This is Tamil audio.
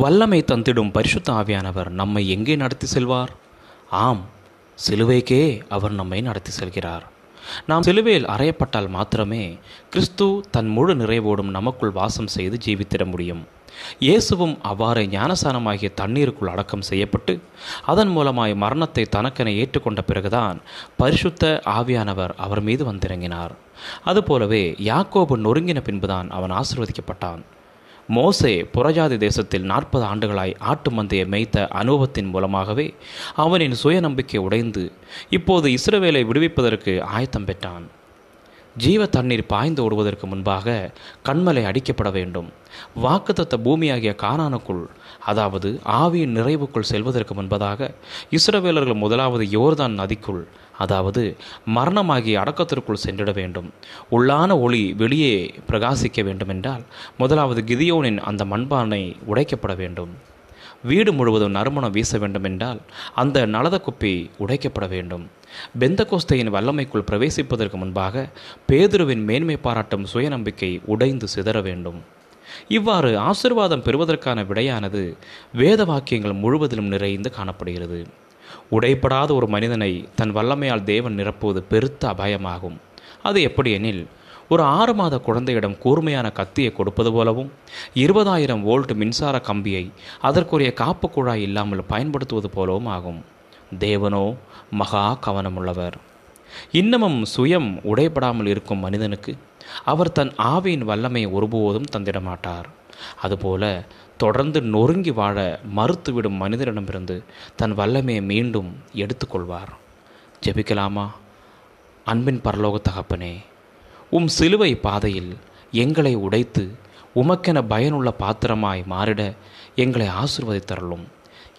வல்லமை தந்திடும் பரிசுத்த ஆவியானவர் நம்மை எங்கே நடத்தி செல்வார்? ஆம் சிலுவைக்கே அவர் நம்மை நடத்தி செல்கிறார். நாம் சிலுவையில் அறையப்பட்டால் மாத்திரமே கிறிஸ்து தன் முழு நிறைவோடும் நமக்குள் வாசம் செய்து ஜீவித்திட முடியும். இயேசுவும் அவ்வாறு ஞானசானமாகிய தண்ணீருக்குள் அடக்கம் செய்யப்பட்டு அதன் மூலமாய் மரணத்தை தனக்கென ஏற்றுக்கொண்ட பிறகுதான் பரிசுத்த ஆவியானவர் அவர் மீது வந்திறங்கினார். அதுபோலவே யாக்கோபு நொறுங்கின பின்புதான் அவன் ஆசிர்வதிக்கப்பட்டான். மோசே புறஜாதி தேசத்தில் நாற்பது ஆண்டுகளாய் ஆட்டு மந்தையை மேய்த்த அனுபவத்தின் மூலமாகவே அவனின் சுயநம்பிக்கை உடைந்து இப்போது இஸ்ரவேலை விடுவிப்பதற்கு ஆயத்தம் பெற்றான். ஜீவ தண்ணீர் பாய்ந்து ஓடுவதற்கு முன்பாக கண்மலை அடிக்கப்பட வேண்டும். வாக்குத்தத்த பூமியாகிய கானானுக்குள் அதாவது ஆவியின் நிறைவுக்குள் செல்வதற்கு முன்பதாக இஸ்ரவேலர்கள் முதலாவது யோர்தான் நதிக்குள் அதாவது மரணமாகிய அடக்கத்திற்குள் சென்றிட வேண்டும். உள்ளான ஒளி வெளியே பிரகாசிக்க வேண்டுமென்றால் முதலாவது கிதியோனின் அந்த மண்பானை உடைக்கப்பட வேண்டும். வீடு முழுவதும் நறுமணம் வீச வேண்டுமென்றால் அந்த நலத குப்பி உடைக்கப்பட வேண்டும். பெந்த கோஸ்தையின் வல்லமைக்குள் பிரவேசிப்பதற்கு முன்பாக பேதுருவின் மேன்மை பாராட்டும் சுயநம்பிக்கை உடைந்து சிதற வேண்டும். இவ்வாறு ஆசிர்வாதம் பெறுவதற்கான விடையானது வேத வாக்கியங்கள் முழுவதிலும் நிறைந்து காணப்படுகிறது. உடைப்படாத ஒரு மனிதனை தன் வல்லமையால் தேவன் நிரப்புவது பெருத்த அபாயமாகும். அது எப்படி எனில் ஒரு ஆறு மாத குழந்தையிடம் கூர்மையான கத்தியை கொடுப்பது போலவும் இருபதாயிரம் வோல்ட் மின்சார கம்பியை அதற்குரிய காப்பு குழாய் இல்லாமல் பயன்படுத்துவது போலவும் ஆகும். தேவனோ மகா கவனமுள்ளவர். இன்னமும் சுயம் உடைபடாமல் இருக்கும் மனிதனுக்கு அவர் தன் ஆவியின் வல்லமை ஒருபோதும் தந்திடமாட்டார். அதுபோல தொடர்ந்து நொறுங்கி வாழ மறுத்துவிடும் மனிதரிடமிருந்து தன் வல்லமையை மீண்டும் எடுத்துக்கொள்வார். ஜெபிக்கலாமா? அன்பின் பரலோக தகப்பனே உம் சிலுவை பாதையில் எங்களை உடைத்து உமக்கென பயனுள்ள பாத்திரமாய் மாறிட எங்களை ஆசிர்வதித்தருளும்.